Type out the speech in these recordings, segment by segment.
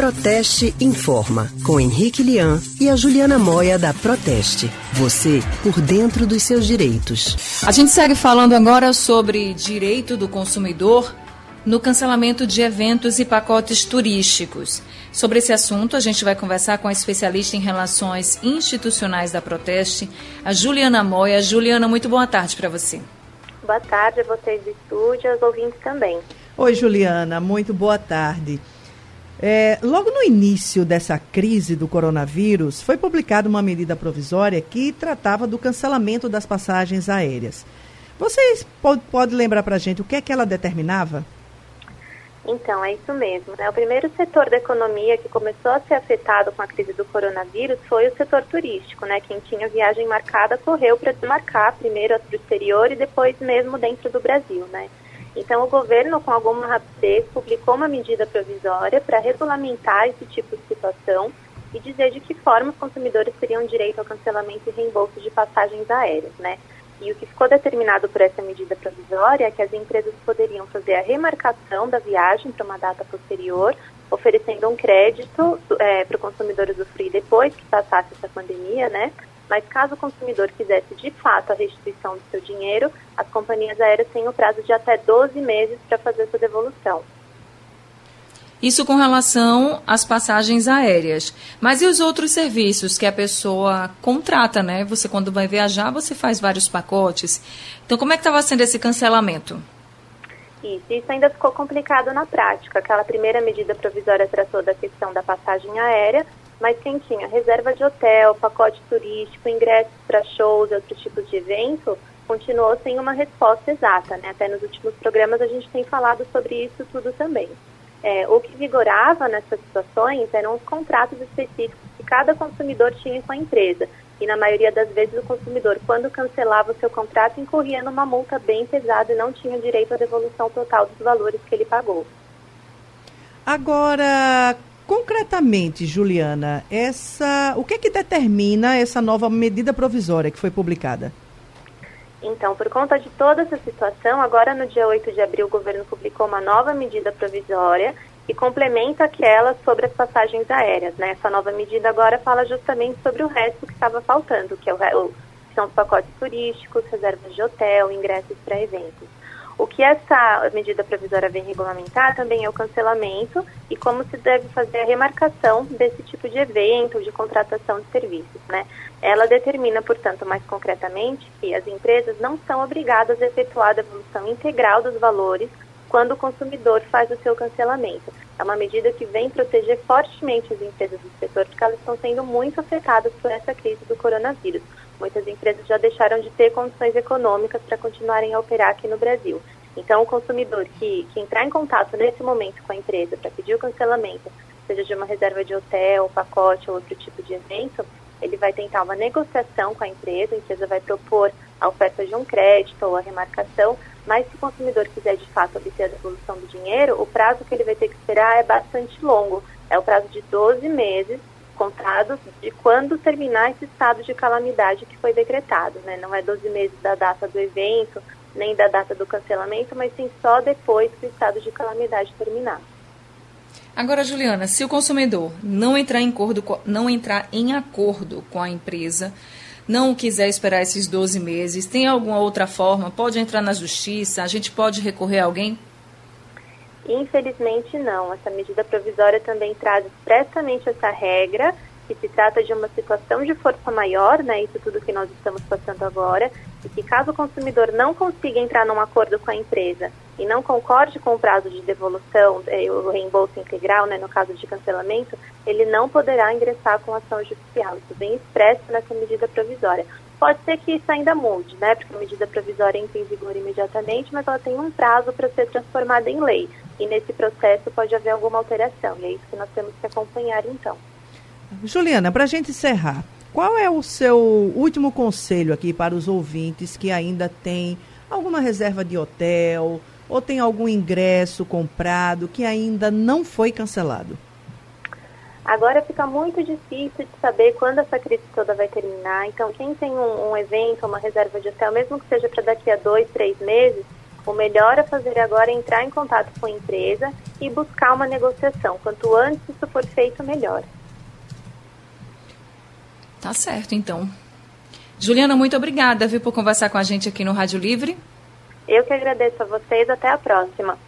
Proteste Informa, com Henrique Lian e a Juliana Moia da Proteste. Você por dentro dos seus direitos. A gente segue falando agora sobre direito do consumidor no cancelamento de eventos e pacotes turísticos. Sobre esse assunto, a gente vai conversar com a especialista em relações institucionais da Proteste, a Juliana Moia. Juliana, muito boa tarde para você. Boa tarde a vocês do estúdio e aos ouvintes também. Oi, Juliana, muito boa tarde. É, logo no início dessa crise do coronavírus, foi publicada uma medida provisória que tratava do cancelamento das passagens aéreas. Vocês podem pode lembrar para a gente o que é que ela determinava? Então, é isso mesmo. Né? O primeiro setor da economia que começou a ser afetado com a crise do coronavírus foi o setor turístico. Né? Quem tinha viagem marcada correu para desmarcar, primeiro para o exterior e depois mesmo dentro do Brasil. Né? Então, o governo, com alguma rapidez, publicou uma medida provisória para regulamentar esse tipo de situação e dizer de que forma os consumidores teriam direito ao cancelamento e reembolso de passagens aéreas, né? E o que ficou determinado por essa medida provisória é que as empresas poderiam fazer a remarcação da viagem para uma data posterior, oferecendo um crédito é, para o consumidor usufruir depois que passasse essa pandemia, né? Mas caso o consumidor quisesse de fato a restituição do seu dinheiro, as companhias aéreas têm o prazo de até 12 meses para fazer essa devolução. Isso com relação às passagens aéreas. Mas e os outros serviços que a pessoa contrata, né? Você, quando vai viajar, você faz vários pacotes. Então, como é que estava sendo esse cancelamento? Isso, isso ainda ficou complicado na prática. Aquela primeira medida provisória tratou da questão da passagem aérea, mas quem tinha reserva de hotel, pacote turístico, ingressos para shows e outros tipos de evento, continuou sem uma resposta exata. Né? Até nos últimos programas a gente tem falado sobre isso tudo também. É, o que vigorava nessas situações eram os contratos específicos que cada consumidor tinha com a empresa. E na maioria das vezes o consumidor, quando cancelava o seu contrato, incorria numa multa bem pesada e não tinha direito à devolução total dos valores que ele pagou. Agora, Concretamente, Juliana, essa, o que é que determina essa nova medida provisória que foi publicada? Então, por conta de toda essa situação, agora no dia 8 de abril o governo publicou uma nova medida provisória que complementa aquela sobre as passagens aéreas. Né? Essa nova medida agora fala justamente sobre o resto que estava faltando, que, é o, são os pacotes turísticos, reservas de hotel, ingressos para eventos. O que essa medida provisória vem regulamentar também é o cancelamento e como se deve fazer a remarcação desse tipo de evento, de contratação de serviços. Né? Ela determina, portanto, mais concretamente, que as empresas não são obrigadas a efetuar a devolução integral dos valores quando o consumidor faz o seu cancelamento. É uma medida que vem proteger fortemente as empresas do setor, porque elas estão sendo muito afetadas por essa crise do coronavírus. Muitas empresas já deixaram de ter condições econômicas para continuarem a operar aqui no Brasil. Então, o consumidor que, que entrar em contato nesse momento com a empresa para pedir o cancelamento, seja de uma reserva de hotel, pacote ou outro tipo de evento, ele vai tentar uma negociação com a empresa, a empresa vai propor a oferta de um crédito ou a remarcação, mas se o consumidor quiser de fato obter a devolução do dinheiro, o prazo que ele vai ter que esperar é bastante longo. É o prazo de 12 meses contados de quando terminar esse estado de calamidade que foi decretado. Né? Não é 12 meses da data do evento, nem da data do cancelamento, mas sim só depois que o estado de calamidade terminar. Agora, Juliana, se o consumidor não entrar em acordo, não entrar em acordo com a empresa, não quiser esperar esses 12 meses, tem alguma outra forma? Pode entrar na justiça? A gente pode recorrer a alguém? Infelizmente não. Essa medida provisória também traz expressamente essa regra, que se trata de uma situação de força maior, né, isso tudo que nós estamos passando agora, e que caso o consumidor não consiga entrar num acordo com a empresa e não concorde com o prazo de devolução, eh, o reembolso integral, né, no caso de cancelamento, ele não poderá ingressar com ação judicial. Isso vem expresso nessa medida provisória. Pode ser que isso ainda mude, né, porque a medida provisória entra em vigor imediatamente, mas ela tem um prazo para ser transformada em lei e nesse processo pode haver alguma alteração. E é isso que nós temos que acompanhar então. Juliana, para a gente encerrar, qual é o seu último conselho aqui para os ouvintes que ainda têm alguma reserva de hotel ou tem algum ingresso comprado que ainda não foi cancelado? Agora fica muito difícil de saber quando essa crise toda vai terminar. Então, quem tem um, um evento, uma reserva de hotel, mesmo que seja para daqui a dois, três meses, O melhor a fazer agora é entrar em contato com a empresa e buscar uma negociação. Quanto antes isso for feito, melhor. Tá certo, então. Juliana, muito obrigada, viu, por conversar com a gente aqui no Rádio Livre. Eu que agradeço a vocês. Até a próxima.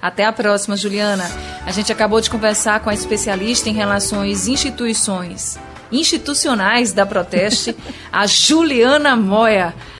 Até a próxima, Juliana. A gente acabou de conversar com a especialista em relações instituições institucionais da Proteste, a Juliana Moya.